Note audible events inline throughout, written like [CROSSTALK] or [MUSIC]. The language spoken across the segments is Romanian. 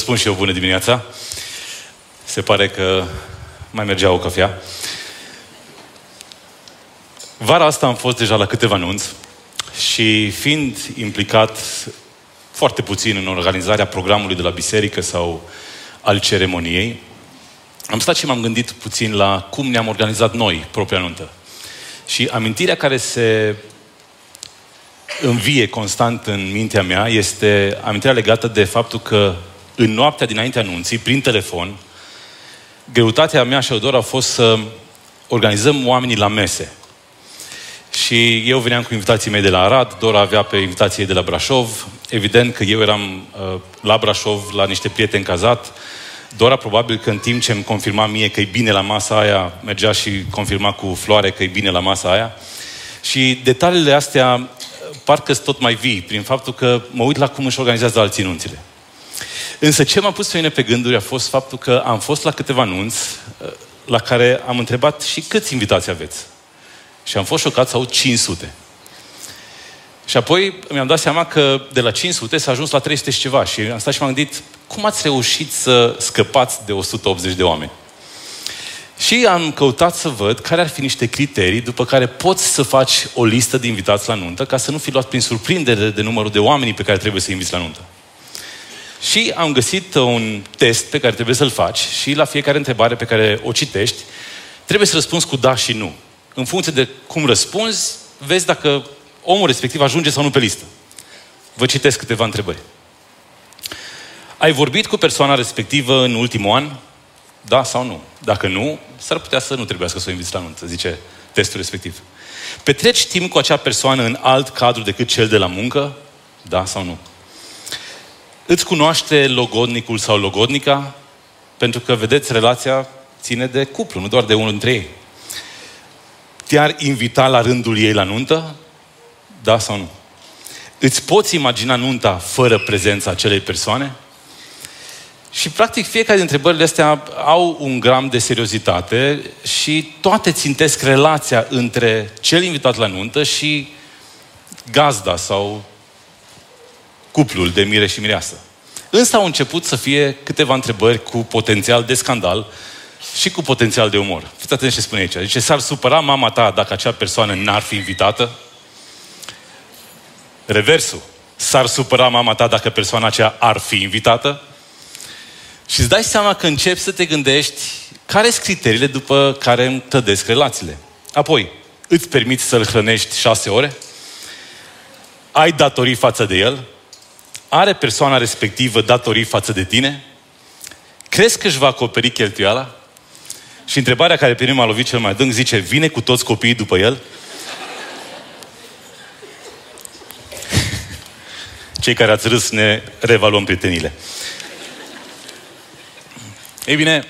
Vă spun și eu bună dimineața. Se pare că mai mergea o cafea. Vara asta am fost deja la câteva anunți și fiind implicat foarte puțin în organizarea programului de la biserică sau al ceremoniei, am stat și m-am gândit puțin la cum ne-am organizat noi propria nuntă. Și amintirea care se învie constant în mintea mea este amintirea legată de faptul că în noaptea dinainte anunții, prin telefon, greutatea mea și Odor a fost să organizăm oamenii la mese. Și eu veneam cu invitații mei de la Arad, Dora avea pe invitații de la Brașov. Evident că eu eram uh, la Brașov, la niște prieteni cazat. Dora probabil că în timp ce îmi confirma mie că e bine la masa aia, mergea și confirma cu floare că e bine la masa aia. Și detaliile astea uh, parcă sunt tot mai vii, prin faptul că mă uit la cum își organizează alții nunțile. Însă ce m-a pus pe mine pe gânduri a fost faptul că am fost la câteva anunți uh, la care am întrebat și câți invitați aveți? Și am fost șocat să aud 500. Și apoi mi-am dat seama că de la 500 s-a ajuns la 300 și ceva. Și am stat și m-am gândit, cum ați reușit să scăpați de 180 de oameni? Și am căutat să văd care ar fi niște criterii după care poți să faci o listă de invitați la nuntă ca să nu fi luat prin surprindere de numărul de oameni pe care trebuie să inviți la nuntă. Și am găsit un test pe care trebuie să-l faci și la fiecare întrebare pe care o citești, trebuie să răspunzi cu da și nu. În funcție de cum răspunzi, vezi dacă omul respectiv ajunge sau nu pe listă. Vă citesc câteva întrebări. Ai vorbit cu persoana respectivă în ultimul an? Da sau nu? Dacă nu, s-ar putea să nu trebuiască să o inviți la nuntă, zice testul respectiv. Petreci timp cu acea persoană în alt cadru decât cel de la muncă? Da sau nu? Îți cunoaște logodnicul sau logodnica? Pentru că, vedeți, relația ține de cuplu, nu doar de unul dintre ei. Te-ar invita la rândul ei la nuntă? Da sau nu? Îți poți imagina nunta fără prezența acelei persoane? Și, practic, fiecare dintre întrebările astea au un gram de seriozitate și toate țintesc relația între cel invitat la nuntă și gazda sau cuplul de mire și mireasă. Însă au început să fie câteva întrebări cu potențial de scandal și cu potențial de umor. Fiți atenți ce spune aici. Zice, s-ar supăra mama ta dacă acea persoană n-ar fi invitată? Reversul. S-ar supăra mama ta dacă persoana aceea ar fi invitată? Și îți dai seama că începi să te gândești care sunt criteriile după care îmi tădesc relațiile. Apoi, îți permiți să-l hrănești șase ore? Ai datorii față de el? Are persoana respectivă datorii față de tine? Crezi că își va acoperi cheltuiala? Și întrebarea care pe mine m-a lovit cel mai adânc zice, vine cu toți copiii după el? [LAUGHS] Cei care ați râs ne revaluăm prietenile. Ei bine,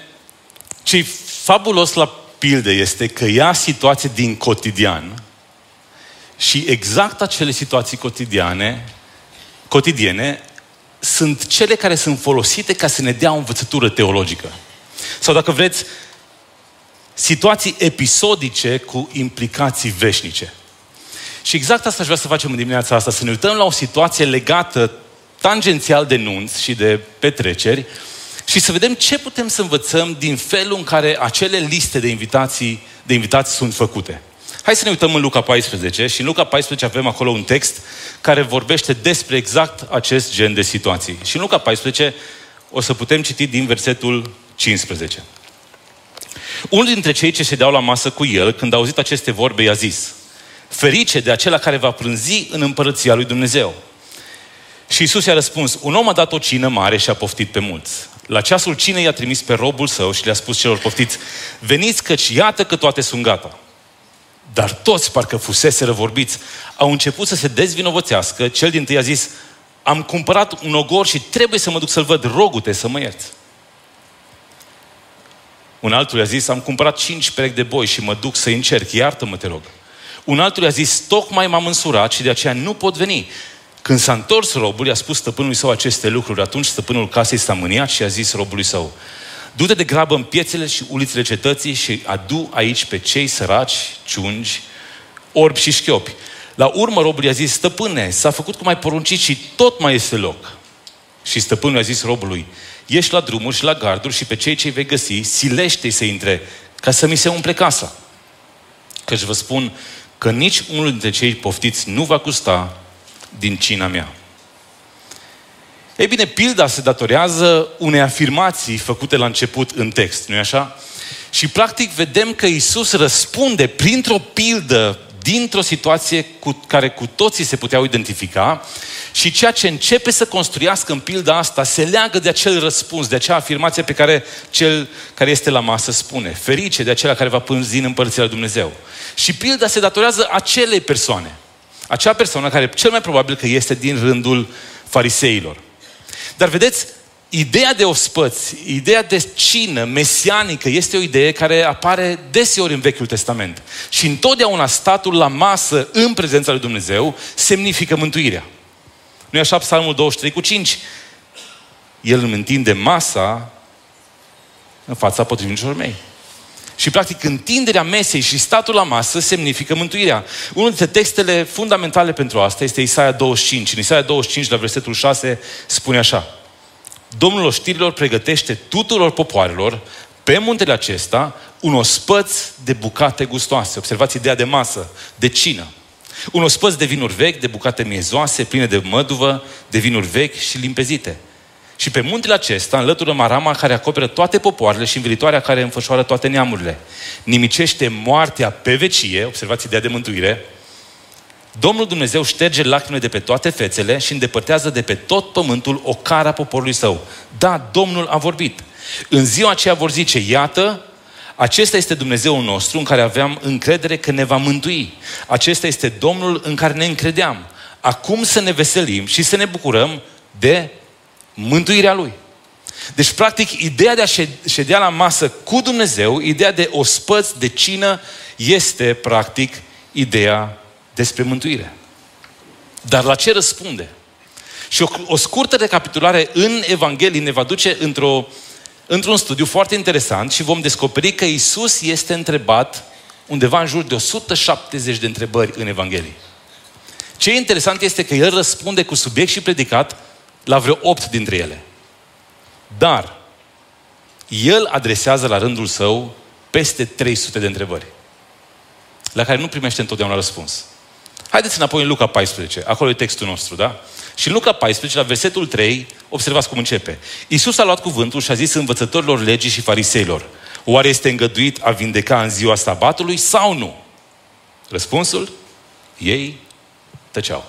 ce fabulos la pilde este că ia situații din cotidian și exact acele situații cotidiane cotidiene sunt cele care sunt folosite ca să ne dea o învățătură teologică. Sau dacă vreți, situații episodice cu implicații veșnice. Și exact asta aș vrea să facem în dimineața asta, să ne uităm la o situație legată tangențial de nunți și de petreceri și să vedem ce putem să învățăm din felul în care acele liste de invitații, de invitații sunt făcute. Hai să ne uităm în Luca 14 și în Luca 14 avem acolo un text care vorbește despre exact acest gen de situații. Și în Luca 14 o să putem citi din versetul 15. Unul dintre cei ce deau la masă cu el, când a auzit aceste vorbe, i-a zis, ferice de acela care va prânzi în împărăția lui Dumnezeu. Și Isus i-a răspuns, un om a dat o cină mare și a poftit pe mulți. La ceasul cinei i-a trimis pe robul său și le-a spus celor poftiți, veniți căci iată că toate sunt gata. Dar toți, parcă fusese vorbiți, au început să se dezvinovățească. Cel din tâi a zis, am cumpărat un ogor și trebuie să mă duc să-l văd, rogute să mă ierți. Un altul i-a zis, am cumpărat cinci perechi de boi și mă duc să încerc, iartă-mă, te rog. Un altul i-a zis, tocmai m-am însurat și de aceea nu pot veni. Când s-a întors robul, i-a spus stăpânului său aceste lucruri. Atunci stăpânul casei s-a mâniat și a zis robului său, Du-te de grabă în piețele și ulițele cetății și adu aici pe cei săraci, ciungi, orbi și șchiopi. La urmă robul i-a zis, stăpâne, s-a făcut cum ai poruncit și tot mai este loc. Și stăpânul a zis robului, ieși la drumuri și la garduri și pe cei ce vei găsi, silește să intre, ca să mi se umple casa. Căci vă spun că nici unul dintre cei poftiți nu va gusta din cina mea. Ei bine, pilda se datorează unei afirmații făcute la început în text, nu-i așa? Și practic vedem că Isus răspunde printr-o pildă dintr-o situație cu care cu toții se puteau identifica și ceea ce începe să construiască în pilda asta se leagă de acel răspuns, de acea afirmație pe care cel care este la masă spune. Ferice de acela care va pânzi în împărăția lui Dumnezeu. Și pilda se datorează acelei persoane. Acea persoană care cel mai probabil că este din rândul fariseilor. Dar vedeți, Ideea de ospăți, ideea de cină mesianică este o idee care apare deseori în Vechiul Testament. Și întotdeauna statul la masă în prezența lui Dumnezeu semnifică mântuirea. Nu e așa Psalmul 23 cu 5? El îmi întinde masa în fața potrivinicilor mei. Și practic întinderea mesei și statul la masă semnifică mântuirea. Unul dintre textele fundamentale pentru asta este Isaia 25. În Isaia 25, la versetul 6, spune așa. Domnul oștirilor pregătește tuturor popoarelor pe muntele acesta un ospăț de bucate gustoase. Observați ideea de masă, de cină. Un ospăț de vinuri vechi, de bucate miezoase, pline de măduvă, de vinuri vechi și limpezite. Și pe muntele acesta înlătură marama care acoperă toate popoarele și învelitoarea care înfășoară toate neamurile. Nimicește moartea pe vecie, observați ideea de mântuire, Domnul Dumnezeu șterge lacrimile de pe toate fețele și îndepărtează de pe tot pământul o cara poporului său. Da, Domnul a vorbit. În ziua aceea vor zice, iată, acesta este Dumnezeul nostru în care aveam încredere că ne va mântui. Acesta este Domnul în care ne încredeam. Acum să ne veselim și să ne bucurăm de mântuirea Lui. Deci, practic, ideea de a ședea la masă cu Dumnezeu, ideea de ospăț, de cină, este, practic, ideea despre mântuire. Dar la ce răspunde? Și o, o scurtă recapitulare în Evanghelie ne va duce într-o, într-un studiu foarte interesant și vom descoperi că Isus este întrebat undeva în jur de 170 de întrebări în Evanghelie. Ce e interesant este că El răspunde cu subiect și predicat la vreo 8 dintre ele. Dar El adresează la rândul său peste 300 de întrebări, la care nu primește întotdeauna răspuns. Haideți înapoi în Luca 14, acolo e textul nostru, da? Și în Luca 14, la versetul 3, observați cum începe. Iisus a luat cuvântul și a zis învățătorilor legii și fariseilor, oare este îngăduit a vindeca în ziua sabatului sau nu? Răspunsul? Ei tăceau.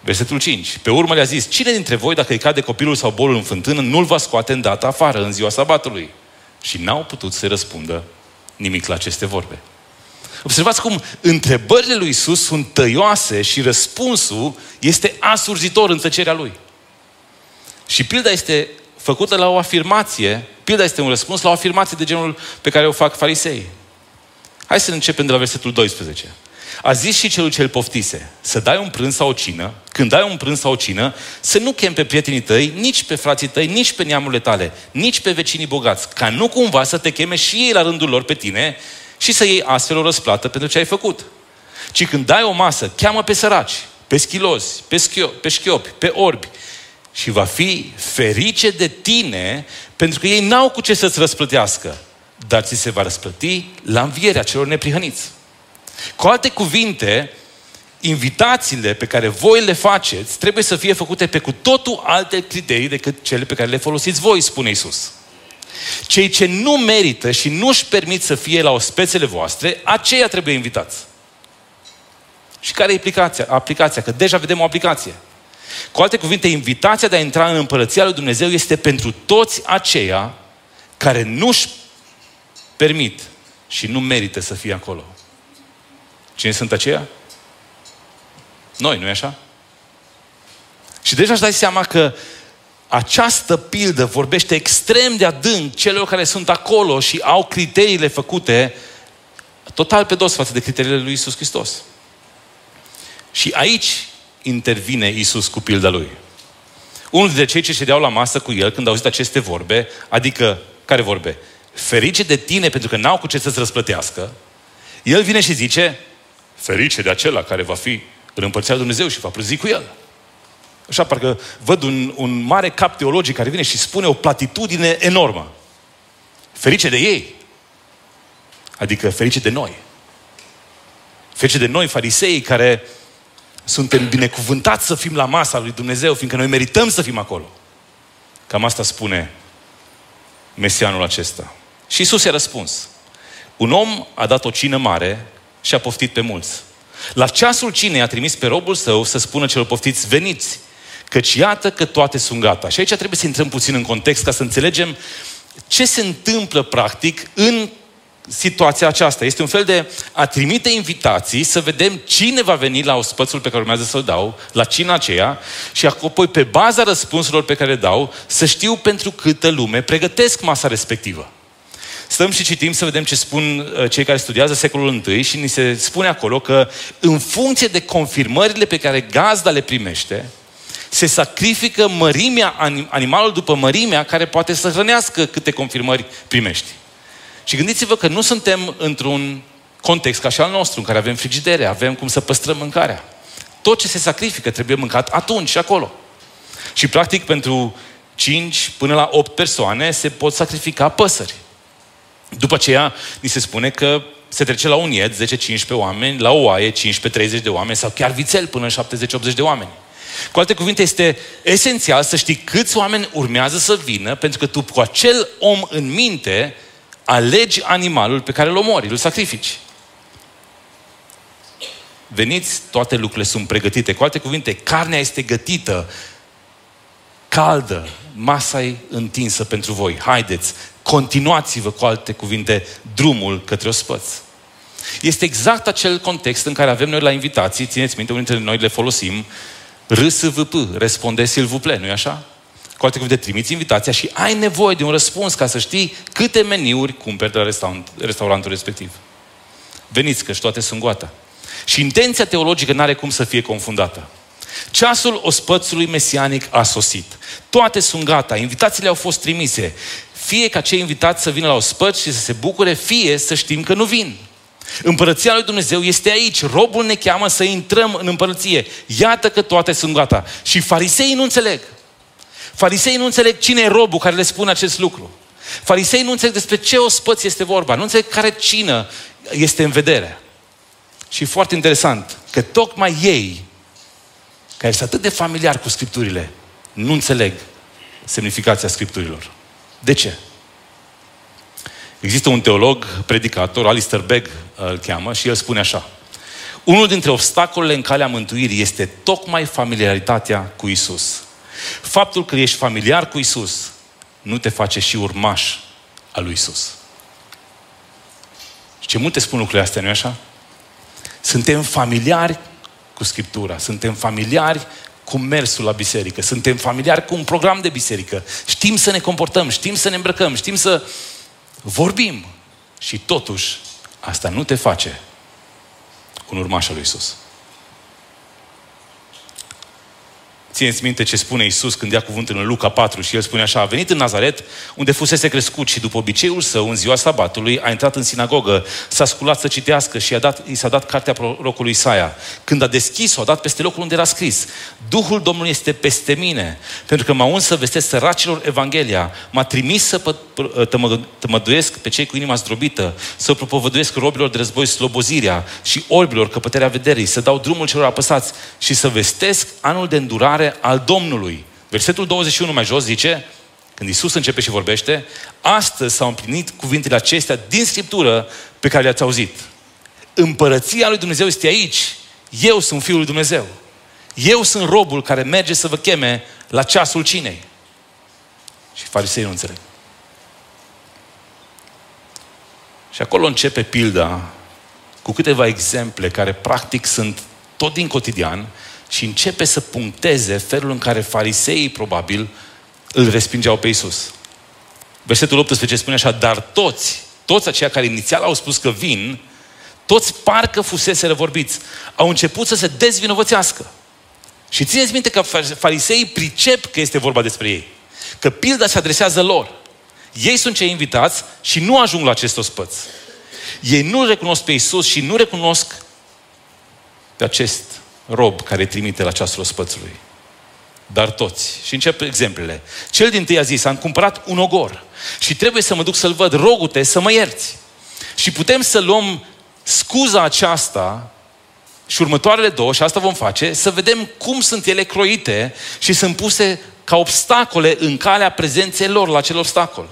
Versetul 5. Pe urmă le-a zis, cine dintre voi, dacă îi cade copilul sau bolul în fântână, nu-l va scoate în data afară în ziua sabatului? Și n-au putut să răspundă nimic la aceste vorbe. Observați cum întrebările lui Isus sunt tăioase și răspunsul este asurzitor în tăcerea lui. Și pilda este făcută la o afirmație, pilda este un răspuns la o afirmație de genul pe care o fac farisei. Hai să începem de la versetul 12. A zis și celul ce îl poftise, să dai un prânz sau o cină, când dai un prânz sau o cină, să nu chem pe prietenii tăi, nici pe frații tăi, nici pe neamurile tale, nici pe vecinii bogați, ca nu cumva să te cheme și ei la rândul lor pe tine și să iei astfel o răsplată pentru ce ai făcut. Ci când dai o masă, cheamă pe săraci, pe schilozi, pe, schio- pe șchiopi, pe orbi și va fi ferice de tine pentru că ei n-au cu ce să-ți răsplătească, dar ți se va răsplăti la învierea celor neprihăniți. Cu alte cuvinte, invitațiile pe care voi le faceți trebuie să fie făcute pe cu totul alte criterii decât cele pe care le folosiți voi, spune Isus. Cei ce nu merită și nu își permit să fie la ospețele voastre, aceia trebuie invitați. Și care e aplicația? aplicația? Că deja vedem o aplicație. Cu alte cuvinte, invitația de a intra în împărăția lui Dumnezeu este pentru toți aceia care nu își permit și nu merită să fie acolo. Cine sunt aceia? Noi, nu-i așa? Și deja își dai seama că această pildă vorbește extrem de adânc celor care sunt acolo și au criteriile făcute total pe dos față de criteriile lui Isus Hristos. Și aici intervine Isus cu pilda lui. Unul dintre cei ce ședeau la masă cu el când au auzit aceste vorbe, adică, care vorbe? Ferice de tine pentru că n-au cu ce să-ți răsplătească, el vine și zice, ferice de acela care va fi în împărția Dumnezeu și va plăzi cu el. Așa, parcă văd un, un mare cap teologic care vine și spune o platitudine enormă. Ferice de ei. Adică ferice de noi. Ferice de noi, farisei, care suntem binecuvântați să fim la masa lui Dumnezeu, fiindcă noi merităm să fim acolo. Cam asta spune Mesianul acesta. Și Isus i-a răspuns. Un om a dat o cină mare și a poftit pe mulți. La ceasul cinei a trimis pe robul său să spună celor poftiți, veniți, căci iată că toate sunt gata. Și aici trebuie să intrăm puțin în context ca să înțelegem ce se întâmplă practic în situația aceasta. Este un fel de a trimite invitații să vedem cine va veni la ospățul pe care urmează să-l dau, la cina aceea, și apoi pe baza răspunsurilor pe care le dau, să știu pentru câtă lume pregătesc masa respectivă. Stăm și citim să vedem ce spun uh, cei care studiază secolul I și ni se spune acolo că în funcție de confirmările pe care gazda le primește, se sacrifică mărimea, animalul după mărimea care poate să hrănească câte confirmări primești. Și gândiți-vă că nu suntem într-un context ca și al nostru, în care avem frigidere, avem cum să păstrăm mâncarea. Tot ce se sacrifică trebuie mâncat atunci și acolo. Și practic pentru 5 până la 8 persoane se pot sacrifica păsări. După aceea, ni se spune că se trece la un ied, 10-15 oameni, la o oaie, 15-30 de oameni, sau chiar vițel până în 70-80 de oameni. Cu alte cuvinte, este esențial să știi câți oameni urmează să vină, pentru că tu cu acel om în minte alegi animalul pe care îl omori, îl sacrifici. Veniți, toate lucrurile sunt pregătite. Cu alte cuvinte, carnea este gătită, caldă, masa e întinsă pentru voi. Haideți, continuați-vă, cu alte cuvinte, drumul către ospăț. Este exact acel context în care avem noi la invitații, țineți minte, unii dintre noi le folosim, RSVP, răspunde s'il vous plaît, nu-i așa? Cu alte cuvinte, trimiți invitația și ai nevoie de un răspuns ca să știi câte meniuri cumperi de la restaurant, restaurantul respectiv. Veniți, că toate sunt goate. Și intenția teologică nu are cum să fie confundată. Ceasul ospățului mesianic a sosit. Toate sunt gata, invitațiile au fost trimise. Fie ca cei invitați să vină la ospăț și să se bucure, fie să știm că nu vin. Împărăția lui Dumnezeu este aici. Robul ne cheamă să intrăm în împărăție. Iată că toate sunt gata. Și fariseii nu înțeleg. Farisei nu înțeleg cine e robul care le spune acest lucru. Farisei nu înțeleg despre ce ospăț este vorba. Nu înțeleg care cină este în vedere. Și foarte interesant că tocmai ei, care sunt atât de familiar cu Scripturile, nu înțeleg semnificația Scripturilor. De ce? Există un teolog, predicator, Alistair Begg îl cheamă, și el spune așa. Unul dintre obstacolele în calea mântuirii este tocmai familiaritatea cu Isus. Faptul că ești familiar cu Isus nu te face și urmaș al lui Isus. Și ce multe spun lucrurile astea, nu așa? Suntem familiari cu Scriptura, suntem familiari cu mersul la biserică, suntem familiari cu un program de biserică, știm să ne comportăm, știm să ne îmbrăcăm, știm să vorbim. Și totuși, asta nu te face un urmaș al lui Isus. Țineți minte ce spune Isus când ia cuvântul în Luca 4 și el spune așa, a venit în Nazaret, unde fusese crescut și după obiceiul său, în ziua sabatului, a intrat în sinagogă, s-a sculat să citească și i-a dat, i s-a dat cartea prorocului Isaia. Când a deschis-o, a dat peste locul unde era scris, Duhul Domnului este peste mine, pentru că m-a uns să vestesc săracilor Evanghelia, m-a trimis să pă, tămăduiesc pe cei cu inima zdrobită, să propovăduiesc robilor de război slobozirea și orbilor căpăterea vederii, să dau drumul celor apăsați și să vestesc anul de îndurare al Domnului. Versetul 21 mai jos zice, când Isus începe și vorbește, astăzi s-au împlinit cuvintele acestea din Scriptură pe care le-ați auzit. Împărăția lui Dumnezeu este aici. Eu sunt Fiul lui Dumnezeu. Eu sunt robul care merge să vă cheme la ceasul cinei. Și farisei nu înțeleg. Și acolo începe pilda cu câteva exemple care practic sunt tot din cotidian și începe să puncteze felul în care fariseii probabil îl respingeau pe Isus. Versetul 18 spune așa, dar toți, toți aceia care inițial au spus că vin, toți parcă fusese vorbiți, au început să se dezvinovățească. Și țineți minte că fariseii pricep că este vorba despre ei. Că pilda se adresează lor. Ei sunt cei invitați și nu ajung la acest ospăț. Ei nu recunosc pe Isus și nu recunosc pe acest rob care trimite la ceasul ospățului. dar toți. Și încep exemplele. Cel din tâi a zis, am cumpărat un ogor și trebuie să mă duc să-l văd, rogute să mă ierți. Și putem să luăm scuza aceasta și următoarele două, și asta vom face, să vedem cum sunt ele croite și sunt puse ca obstacole în calea prezenței lor la acel obstacol.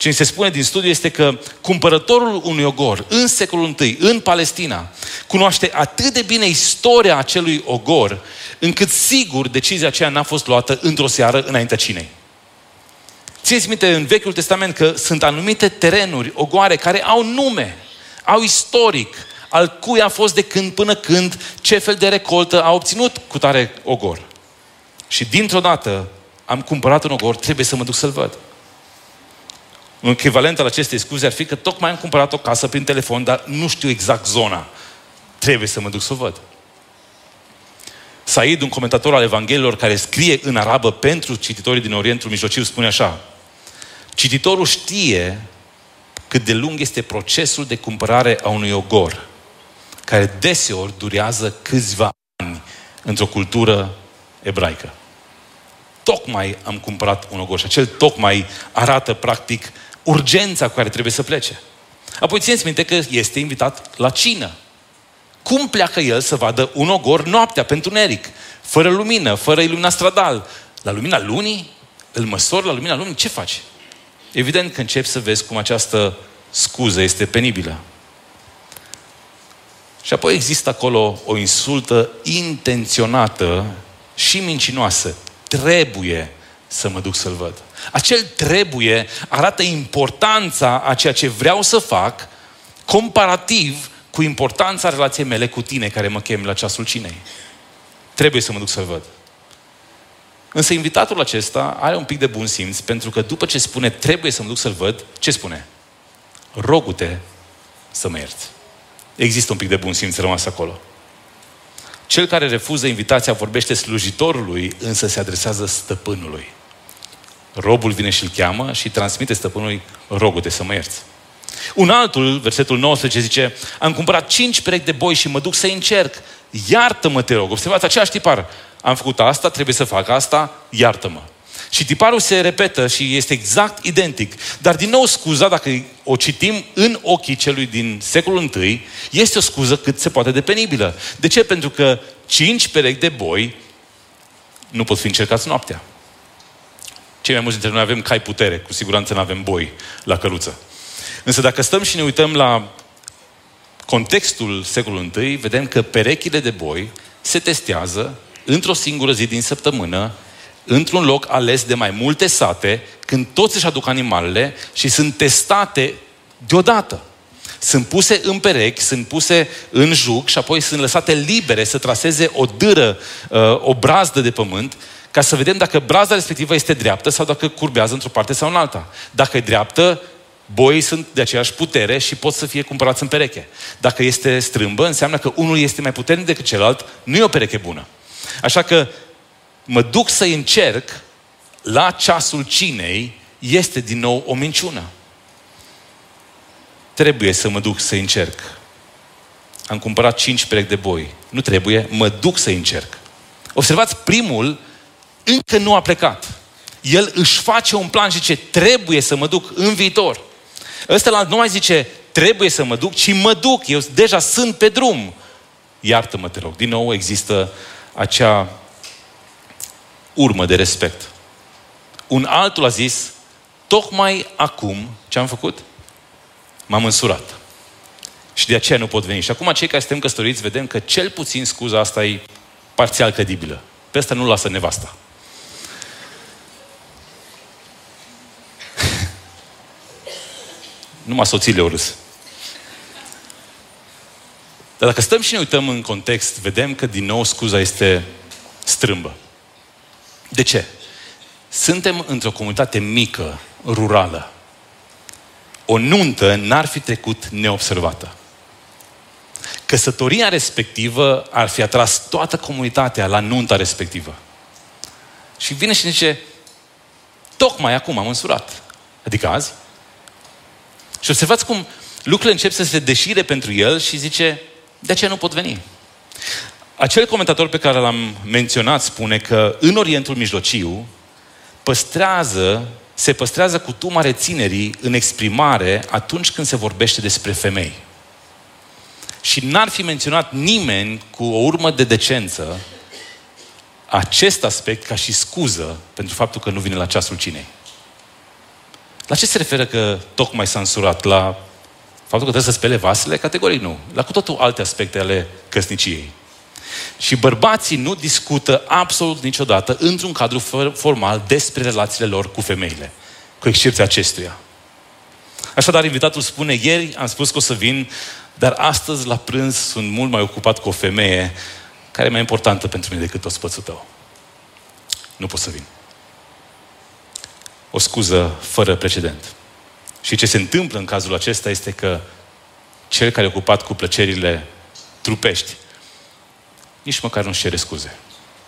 Ce se spune din studiu este că cumpărătorul unui ogor în secolul I, în Palestina, cunoaște atât de bine istoria acelui ogor, încât sigur decizia aceea n-a fost luată într-o seară înaintea cinei. Țineți minte în Vechiul Testament că sunt anumite terenuri, ogoare, care au nume, au istoric, al cui a fost de când până când, ce fel de recoltă a obținut cu tare ogor. Și dintr-o dată am cumpărat un ogor, trebuie să mă duc să-l văd. Un echivalent al acestei scuze ar fi că tocmai am cumpărat o casă prin telefon, dar nu știu exact zona. Trebuie să mă duc să o văd. Said, un comentator al Evangheliilor care scrie în arabă pentru cititorii din Orientul Mijlociu, spune așa. Cititorul știe cât de lung este procesul de cumpărare a unui ogor, care deseori durează câțiva ani într-o cultură ebraică. Tocmai am cumpărat un ogor și acel tocmai arată practic urgența cu care trebuie să plece. Apoi țineți minte că este invitat la cină. Cum pleacă el să vadă un ogor noaptea pentru neric, fără lumină, fără ilumina stradal? La lumina lunii? Îl măsori la lumina lunii? Ce faci? Evident că începi să vezi cum această scuză este penibilă. Și apoi există acolo o insultă intenționată și mincinoasă. Trebuie să mă duc să-l văd. Acel trebuie arată importanța a ceea ce vreau să fac comparativ cu importanța relației mele cu tine care mă chem la ceasul cinei. Trebuie să mă duc să-l văd. Însă invitatul acesta are un pic de bun simț pentru că după ce spune trebuie să mă duc să-l văd, ce spune? Rogu-te să mă ierți. Există un pic de bun simț rămas acolo. Cel care refuză invitația vorbește slujitorului, însă se adresează stăpânului. Robul vine și îl cheamă și transmite stăpânului, rogul să mă ierți. Un altul, versetul 19, zice, am cumpărat cinci perechi de boi și mă duc să încerc. Iartă-mă, te rog. Observați, același tipar. Am făcut asta, trebuie să fac asta, iartă-mă. Și tiparul se repetă și este exact identic. Dar din nou scuza, dacă o citim în ochii celui din secolul I, este o scuză cât se poate de penibilă. De ce? Pentru că cinci perechi de boi nu pot fi încercați noaptea. Cei mai mulți dintre noi avem cai putere, cu siguranță nu avem boi la căruță. Însă dacă stăm și ne uităm la contextul secolului I, vedem că perechile de boi se testează într-o singură zi din săptămână, într-un loc ales de mai multe sate, când toți își aduc animalele și sunt testate deodată. Sunt puse în perechi, sunt puse în juc și apoi sunt lăsate libere să traseze o dâră, uh, o brazdă de pământ ca să vedem dacă brazda respectivă este dreaptă sau dacă curbează într-o parte sau în alta. Dacă e dreaptă, boii sunt de aceeași putere și pot să fie cumpărați în pereche. Dacă este strâmbă, înseamnă că unul este mai puternic decât celălalt, nu e o pereche bună. Așa că mă duc să încerc la ceasul cinei, este din nou o minciună. Trebuie să mă duc să încerc. Am cumpărat cinci perechi de boi. Nu trebuie, mă duc să încerc. Observați, primul încă nu a plecat. El își face un plan și zice, trebuie să mă duc în viitor. Ăsta nu mai zice, trebuie să mă duc, ci mă duc, eu deja sunt pe drum. Iartă-mă, te rog. Din nou există acea urmă de respect. Un altul a zis, tocmai acum, ce am făcut? M-am însurat. Și de aceea nu pot veni. Și acum cei care suntem căsătoriți vedem că cel puțin scuza asta e parțial credibilă. Pe asta nu lasă nevasta. Numai soțiile au râs. Dar dacă stăm și ne uităm în context, vedem că din nou scuza este strâmbă. De ce? Suntem într-o comunitate mică, rurală. O nuntă n-ar fi trecut neobservată. Căsătoria respectivă ar fi atras toată comunitatea la nunta respectivă. Și vine și zice, tocmai acum am însurat. Adică azi. Și observați cum lucrurile încep să se deșire pentru el și zice, de aceea nu pot veni. Acel comentator pe care l-am menționat spune că în Orientul Mijlociu păstrează, se păstrează cu tuma reținerii în exprimare atunci când se vorbește despre femei. Și n-ar fi menționat nimeni cu o urmă de decență acest aspect ca și scuză pentru faptul că nu vine la ceasul cinei. La ce se referă că tocmai s-a însurat? La faptul că trebuie să spele vasele? Categoric nu. La cu totul alte aspecte ale căsniciei. Și bărbații nu discută absolut niciodată într-un cadru formal despre relațiile lor cu femeile. Cu excepția acestuia. Așadar, invitatul spune, ieri am spus că o să vin, dar astăzi la prânz sunt mult mai ocupat cu o femeie care e mai importantă pentru mine decât ospățul tău. Nu pot să vin. O scuză fără precedent. Și ce se întâmplă în cazul acesta este că cel care e ocupat cu plăcerile trupești nici măcar nu-și cere scuze.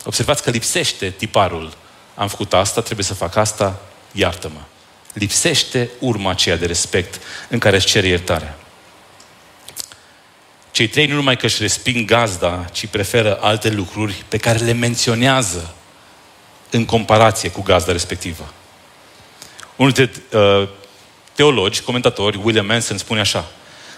Observați că lipsește tiparul. Am făcut asta, trebuie să fac asta, iartă-mă. Lipsește urma aceea de respect în care își cere iertarea. Cei trei nu numai că își resping gazda, ci preferă alte lucruri pe care le menționează în comparație cu gazda respectivă. Unul dintre uh, teologi, comentatori, William Manson, spune așa.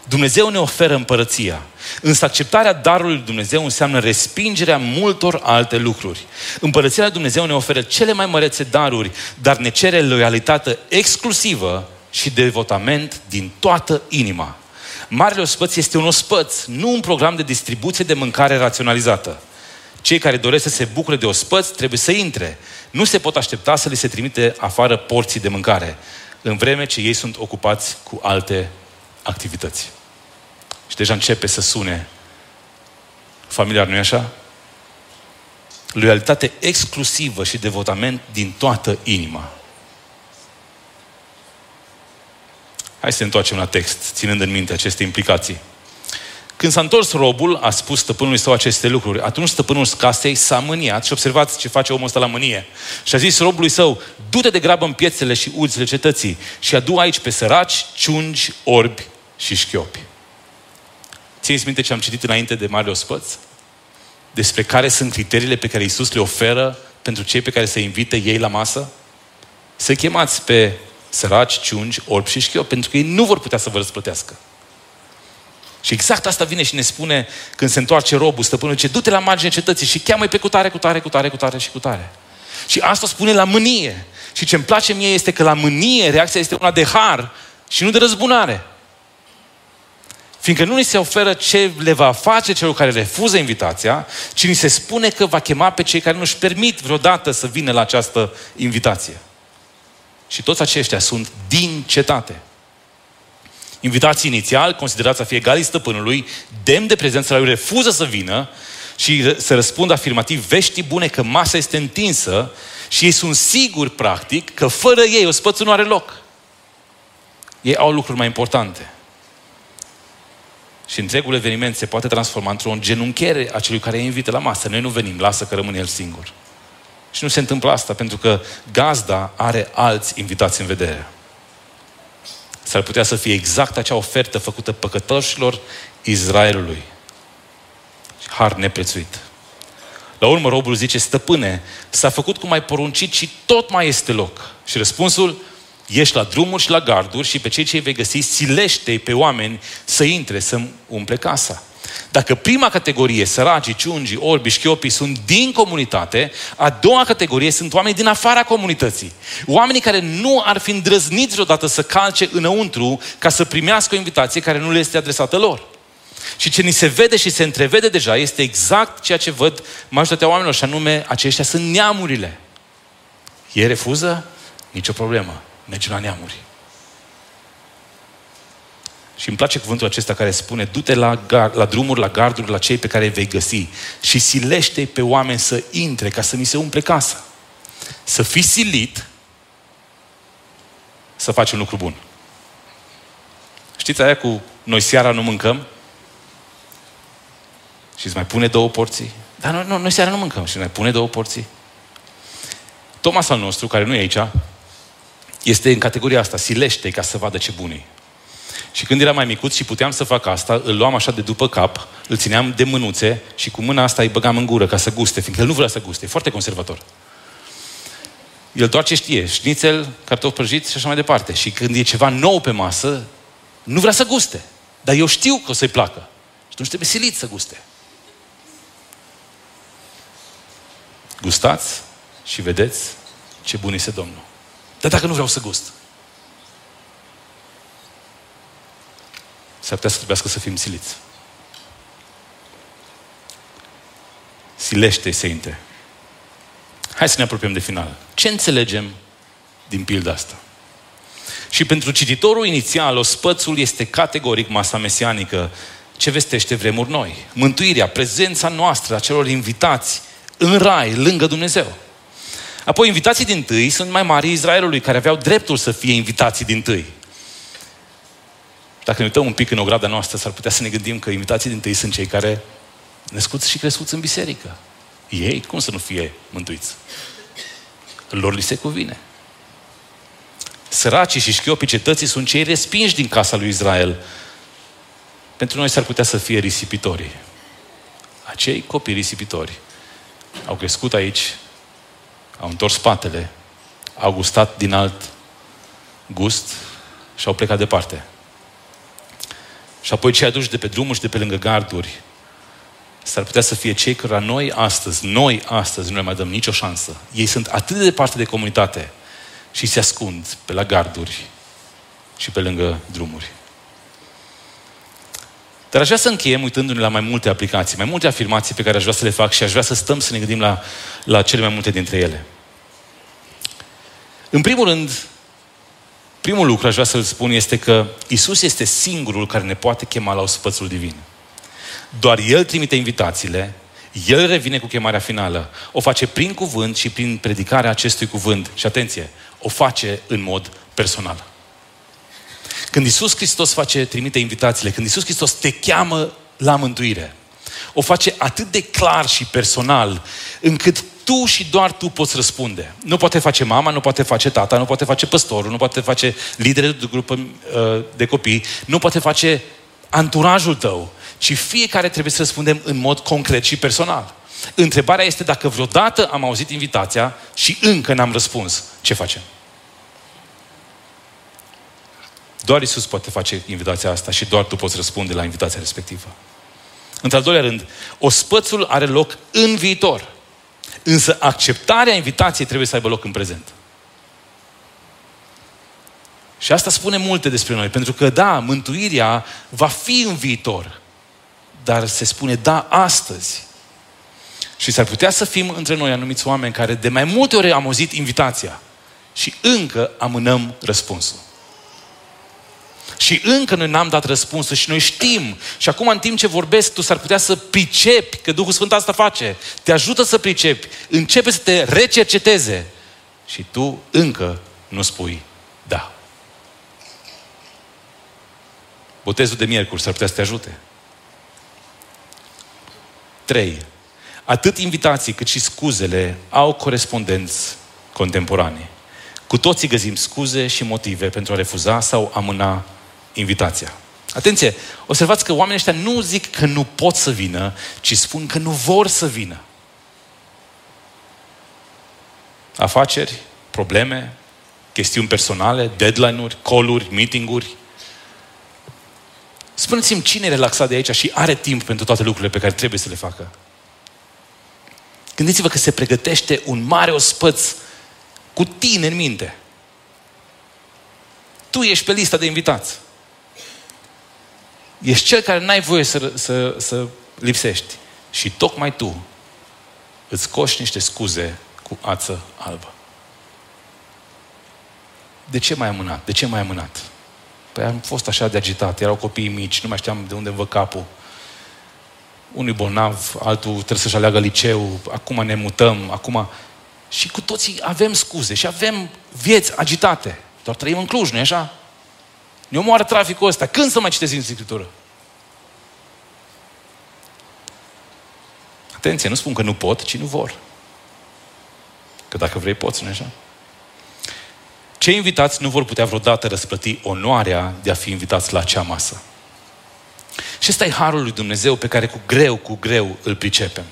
Dumnezeu ne oferă împărăția. Însă acceptarea darului lui Dumnezeu înseamnă respingerea multor alte lucruri. Împărăția lui Dumnezeu ne oferă cele mai mărețe daruri, dar ne cere loialitate exclusivă și devotament din toată inima. Marele ospăț este un ospăț, nu un program de distribuție de mâncare raționalizată. Cei care doresc să se bucure de ospăț trebuie să intre. Nu se pot aștepta să li se trimite afară porții de mâncare, în vreme ce ei sunt ocupați cu alte activități. Și deja începe să sune familiar, nu-i așa? Loialitate exclusivă și devotament din toată inima. Hai să ne întoarcem la text, ținând în minte aceste implicații. Când s-a întors robul, a spus stăpânului său aceste lucruri. Atunci stăpânul casei s-a mâniat și observați ce face omul ăsta la mânie. Și a zis robului său, du-te de grabă în piețele și urzile cetății și adu aici pe săraci, ciungi, orbi și șchiopi. Țineți minte ce am citit înainte de Marele Ospăț? Despre care sunt criteriile pe care Iisus le oferă pentru cei pe care se invită ei la masă? Să chemați pe săraci, ciungi, orbi și șchiopi, pentru că ei nu vor putea să vă răsplătească. Și exact asta vine și ne spune când se întoarce robul, stăpânul, ce du-te la marginea cetății și cheamă pe cutare, cutare, cutare, cutare și cutare. Și asta spune la mânie. Și ce îmi place mie este că la mânie reacția este una de har și nu de răzbunare. Fiindcă nu ni se oferă ce le va face celor care refuză invitația, ci ni se spune că va chema pe cei care nu-și permit vreodată să vină la această invitație. Și toți aceștia sunt din cetate. Invitații inițial, considerați a fi egalii stăpânului, demn de prezența lui, refuză să vină și să răspundă afirmativ veștii bune că masa este întinsă și ei sunt siguri, practic, că fără ei ospățul nu are loc. Ei au lucruri mai importante. Și întregul eveniment se poate transforma într-o genunchiere a celui care îi invită la masă. Noi nu venim, lasă că rămâne el singur. Și nu se întâmplă asta pentru că gazda are alți invitați în vedere. S-ar putea să fie exact acea ofertă făcută păcătoșilor Israelului. Har neprețuit. La urmă, robul zice, stăpâne, s-a făcut cum ai poruncit și tot mai este loc. Și răspunsul, Ești la drumuri și la garduri și pe cei ce vei găsi, silește pe oameni să intre, să umple casa. Dacă prima categorie, săracii, ciungii, orbi, șchiopii, sunt din comunitate, a doua categorie sunt oameni din afara comunității. Oamenii care nu ar fi îndrăzniți vreodată să calce înăuntru ca să primească o invitație care nu le este adresată lor. Și ce ni se vede și se întrevede deja este exact ceea ce văd majoritatea oamenilor, și anume aceștia sunt neamurile. Ei refuză? Nicio problemă mergi la neamuri. Și îmi place cuvântul acesta care spune, du-te la, gar, la drumuri, la garduri, la cei pe care îi vei găsi și silește pe oameni să intre ca să mi se umple casa. Să fii silit să faci un lucru bun. Știți aia cu noi seara nu mâncăm? Și îți mai pune două porții? Dar noi, noi, noi seara nu mâncăm și mai pune două porții. Thomas al nostru, care nu e aici, este în categoria asta, silește ca să vadă ce bun Și când eram mai micuț și puteam să fac asta, îl luam așa de după cap, îl țineam de mânuțe și cu mâna asta îi băgam în gură ca să guste, fiindcă el nu vrea să guste, e foarte conservator. El doar ce știe, șnițel, cartofi prăjiți și așa mai departe. Și când e ceva nou pe masă, nu vrea să guste. Dar eu știu că o să-i placă. Și atunci trebuie silit să guste. Gustați și vedeți ce bun este Domnul. Dar dacă nu vreau să gust, s-ar putea să trebuiască să fim siliți. Silește-i, Sfinte. Hai să ne apropiem de final. Ce înțelegem din pilda asta? Și pentru cititorul inițial, ospățul este categoric masa mesianică ce vestește vremuri noi. Mântuirea, prezența noastră a celor invitați în rai, lângă Dumnezeu. Apoi, invitații din tâi sunt mai mari Israelului, care aveau dreptul să fie invitații din tâi. Dacă ne uităm un pic în ograda noastră, s-ar putea să ne gândim că invitații din tâi sunt cei care născuți și crescuți în biserică. Ei, cum să nu fie mântuiți? Lor li se cuvine. Săracii și șchiopii cetății sunt cei respinși din casa lui Israel. Pentru noi s-ar putea să fie risipitorii. Acei copii risipitori au crescut aici, au întors spatele, au gustat din alt gust și au plecat departe. Și apoi cei aduși de pe drumuri și de pe lângă garduri s-ar putea să fie cei care noi astăzi, noi astăzi nu le mai dăm nicio șansă. Ei sunt atât de departe de comunitate și se ascund pe la garduri și pe lângă drumuri. Dar aș vrea să încheiem uitându-ne la mai multe aplicații, mai multe afirmații pe care aș vrea să le fac și aș vrea să stăm să ne gândim la, la cele mai multe dintre ele. În primul rând, primul lucru aș vrea să-l spun este că Isus este singurul care ne poate chema la ospățul divin. Doar El trimite invitațiile, El revine cu chemarea finală. O face prin cuvânt și prin predicarea acestui cuvânt. Și atenție, o face în mod personal. Când Isus Hristos face, trimite invitațiile, când Isus Hristos te cheamă la mântuire, o face atât de clar și personal, încât tu și doar tu poți răspunde. Nu poate face mama, nu poate face tata, nu poate face păstorul, nu poate face liderul de grup uh, de copii, nu poate face anturajul tău, ci fiecare trebuie să răspundem în mod concret și personal. Întrebarea este dacă vreodată am auzit invitația și încă n-am răspuns. Ce facem? Doar Isus poate face invitația asta și doar tu poți răspunde la invitația respectivă. Într-al doilea rând, ospățul are loc în viitor. Însă acceptarea invitației trebuie să aibă loc în prezent. Și asta spune multe despre noi, pentru că da, mântuirea va fi în viitor, dar se spune da astăzi. Și s-ar putea să fim între noi anumiți oameni care de mai multe ori am auzit invitația și încă amânăm răspunsul. Și încă noi n-am dat răspunsul și noi știm. Și acum în timp ce vorbesc, tu s-ar putea să pricepi, că Duhul Sfânt asta face. Te ajută să pricepi. Începe să te recerceteze. Și tu încă nu spui da. Botezul de miercuri s-ar putea să te ajute. 3. Atât invitații cât și scuzele au corespondenți contemporane. Cu toții găsim scuze și motive pentru a refuza sau amâna invitația. Atenție, observați că oamenii ăștia nu zic că nu pot să vină, ci spun că nu vor să vină. Afaceri, probleme, chestiuni personale, deadline-uri, call-uri, meeting-uri. Spuneți-mi cine e relaxat de aici și are timp pentru toate lucrurile pe care trebuie să le facă. Gândiți-vă că se pregătește un mare ospăț cu tine în minte. Tu ești pe lista de invitați. Ești cel care n-ai voie să, să, să lipsești. Și tocmai tu îți coși niște scuze cu ață albă. De ce mai amânat? De ce mai amânat? Păi am fost așa de agitat, erau copii mici, nu mai știam de unde vă capul. Unul bolnav, altul trebuie să-și aleagă liceu, acum ne mutăm, acum... Și cu toții avem scuze și avem vieți agitate. Doar trăim în Cluj, nu așa? Ne omoară traficul ăsta. Când să mai citesc în Scriptură? Atenție, nu spun că nu pot, ci nu vor. Că dacă vrei, poți, nu așa? Cei invitați nu vor putea vreodată răsplăti onoarea de a fi invitați la acea masă. Și ăsta e harul lui Dumnezeu pe care cu greu, cu greu îl pricepem.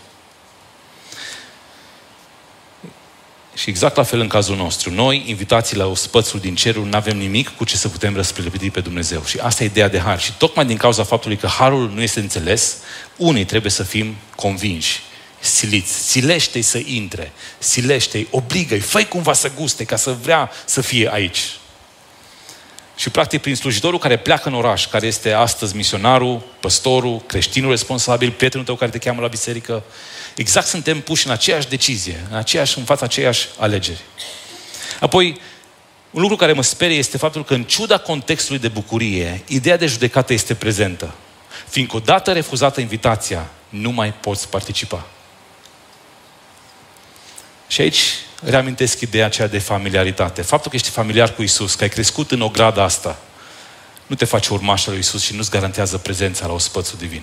Și exact la fel în cazul nostru. Noi, invitații la ospățul din cerul, nu avem nimic cu ce să putem răsplăti pe Dumnezeu. Și asta e ideea de har. Și tocmai din cauza faptului că harul nu este înțeles, unii trebuie să fim convinși, siliți. Silește-i să intre, silește-i, obligă-i, fă cumva să guste, ca să vrea să fie aici. Și practic prin slujitorul care pleacă în oraș, care este astăzi misionarul, păstorul, creștinul responsabil, prietenul tău care te cheamă la biserică, exact suntem puși în aceeași decizie, în, aceeași, în fața aceeași alegeri. Apoi, un lucru care mă sperie este faptul că în ciuda contextului de bucurie, ideea de judecată este prezentă. Fiindcă odată refuzată invitația, nu mai poți participa. Și aici reamintesc ideea aceea de familiaritate. Faptul că ești familiar cu Isus, că ai crescut în o gradă asta, nu te face urmașa lui Isus și nu-ți garantează prezența la ospățul divin.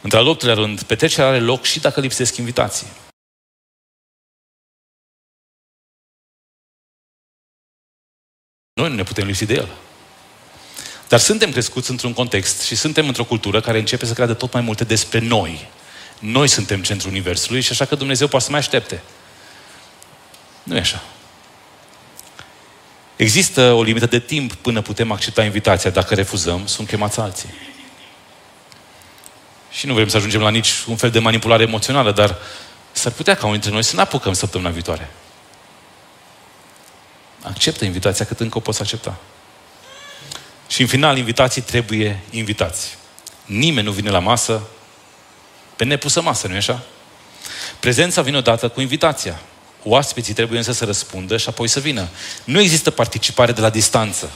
Într-al optulea rând, petrecerea are loc și dacă lipsesc invitații. Noi nu ne putem lipsi de el. Dar suntem crescuți într-un context și suntem într-o cultură care începe să creadă tot mai multe despre noi. Noi suntem centrul Universului și așa că Dumnezeu poate să mai aștepte. Nu e așa. Există o limită de timp până putem accepta invitația. Dacă refuzăm, sunt chemați alții. Și nu vrem să ajungem la nici un fel de manipulare emoțională, dar s-ar putea ca unul dintre noi să ne apucăm săptămâna viitoare. Acceptă invitația cât încă o poți accepta. Și în final, invitații trebuie invitați. Nimeni nu vine la masă pe nepusă masă, nu-i așa? Prezența vine odată cu invitația. Oaspeții trebuie însă să răspundă și apoi să vină. Nu există participare de la distanță.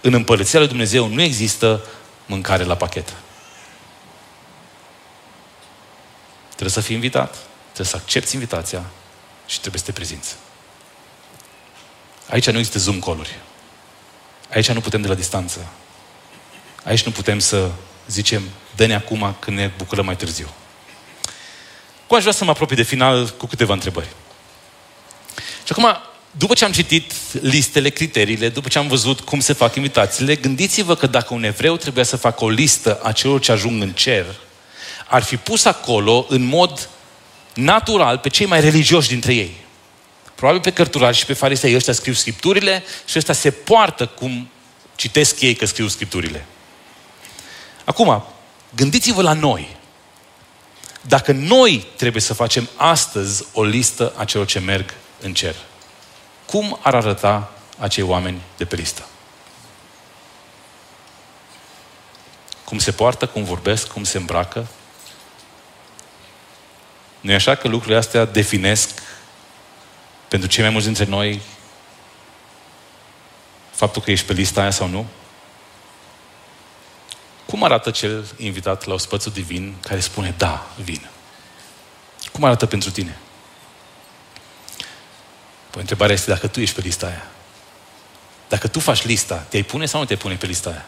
În împărăția lui Dumnezeu nu există mâncare la pachet. Trebuie să fii invitat, trebuie să accepti invitația și trebuie să te prezinți. Aici nu există zoom coluri. Aici nu putem de la distanță. Aici nu putem să zicem, dă-ne acum când ne bucurăm mai târziu. Cu aș vrea să mă apropii de final cu câteva întrebări. Și acum, după ce am citit listele, criteriile, după ce am văzut cum se fac invitațiile, gândiți-vă că dacă un evreu trebuia să facă o listă a celor ce ajung în cer, ar fi pus acolo în mod natural pe cei mai religioși dintre ei. Probabil pe cărturari și pe farisei ăștia scriu scripturile și ăștia se poartă cum citesc ei că scriu scripturile. Acum, gândiți-vă la noi. Dacă noi trebuie să facem astăzi o listă a celor ce merg în cer, cum ar arăta acei oameni de pe listă? Cum se poartă, cum vorbesc, cum se îmbracă? Nu e așa că lucrurile astea definesc pentru cei mai mulți dintre noi faptul că ești pe lista aia sau nu? Cum arată cel invitat la ospățul divin care spune, da, vin? Cum arată pentru tine? Păi întrebarea este dacă tu ești pe lista aia. Dacă tu faci lista, te-ai pune sau nu te pune pe lista aia?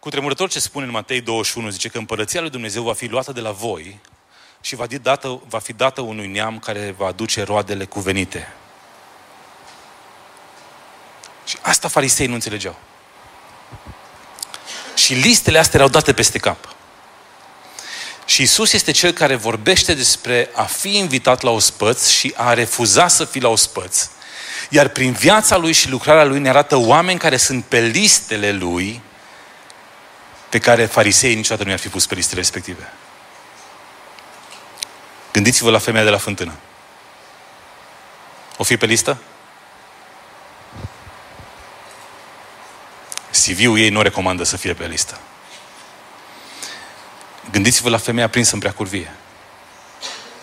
Cu tremurător ce spune în Matei 21, zice că împărăția lui Dumnezeu va fi luată de la voi și va fi dată, va fi dată unui neam care va aduce roadele cuvenite. Și asta farisei nu înțelegeau. Și listele astea erau date peste cap. Și Isus este cel care vorbește despre a fi invitat la ospăț și a refuza să fii la ospăț. Iar prin viața lui și lucrarea lui ne arată oameni care sunt pe listele lui pe care fariseii niciodată nu i-ar fi pus pe listele respective. Gândiți-vă la femeia de la fântână. O fi pe listă? CV-ul ei nu recomandă să fie pe listă. Gândiți-vă la femeia prinsă în preacurvie.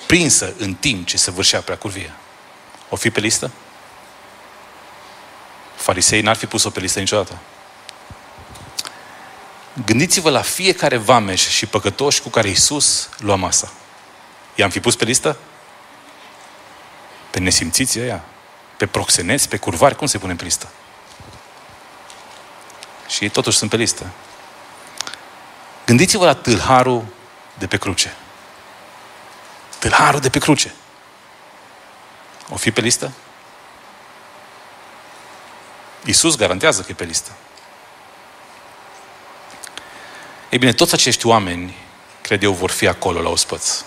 Prinsă în timp ce se vârșea preacurvie. O fi pe listă? farisei n-ar fi pus-o pe listă niciodată. Gândiți-vă la fiecare vameș și păcătoși cu care Iisus lua masa. I-am fi pus pe listă? Pe nesimțiții ăia? Pe proxeneți? Pe curvari? Cum se pune pe listă? Și ei totuși sunt pe listă. Gândiți-vă la tâlharul de pe cruce. Tâlharul de pe cruce. O fi pe listă? Iisus garantează că e pe listă. Ei bine, toți acești oameni, cred eu, vor fi acolo la ospăț.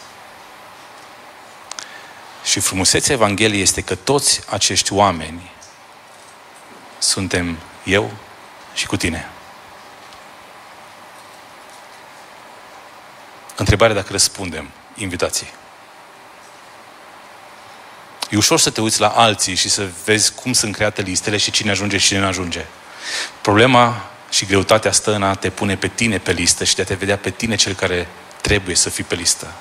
Și frumusețea Evangheliei este că toți acești oameni suntem eu și cu tine. Întrebarea dacă răspundem invitației. E ușor să te uiți la alții și să vezi cum sunt create listele și cine ajunge și cine nu ajunge. Problema și greutatea stă în a te pune pe tine pe listă și de a te vedea pe tine cel care trebuie să fii pe listă.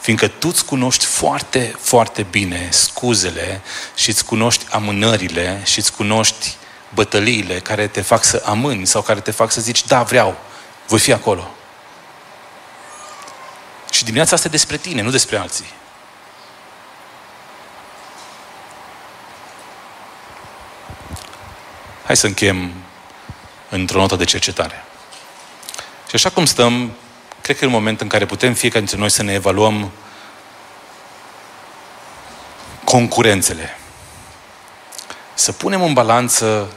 Fiindcă tu îți cunoști foarte, foarte bine scuzele și îți cunoști amânările și îți cunoști bătăliile care te fac să amâni sau care te fac să zici, da, vreau, voi fi acolo. Și dimineața asta e despre tine, nu despre alții. Hai să închem într-o notă de cercetare. Și așa cum stăm, cred că e un moment în care putem fiecare dintre noi să ne evaluăm concurențele. Să punem în balanță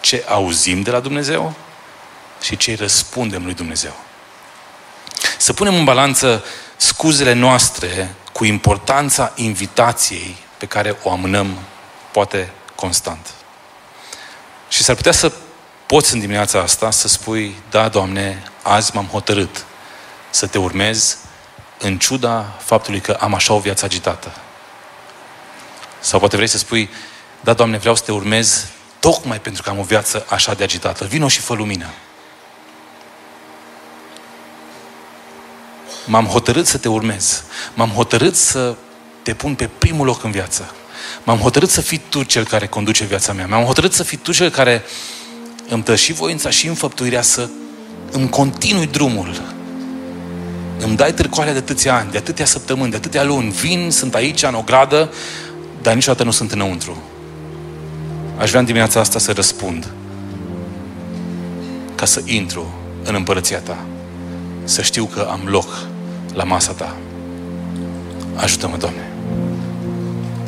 ce auzim de la Dumnezeu și ce răspundem lui Dumnezeu. Să punem în balanță scuzele noastre cu importanța invitației pe care o amânăm, poate constant. Și s-ar putea să poți în dimineața asta să spui, da, Doamne, azi m-am hotărât să te urmez în ciuda faptului că am așa o viață agitată. Sau poate vrei să spui, da, Doamne, vreau să te urmez tocmai pentru că am o viață așa de agitată. Vino și fă lumină. M-am hotărât să te urmez. M-am hotărât să te pun pe primul loc în viață. M-am hotărât să fii tu cel care conduce viața mea. M-am hotărât să fii tu cel care îmi dă și voința și înfăptuirea să îmi continui drumul. Îmi dai târcoalea de atâția ani, de atâtea săptămâni, de atâtea luni. Vin, sunt aici, în ogradă, dar niciodată nu sunt înăuntru. Aș vrea în dimineața asta să răspund ca să intru în împărăția ta. Să știu că am loc la masa ta. Ajută-mă, Doamne!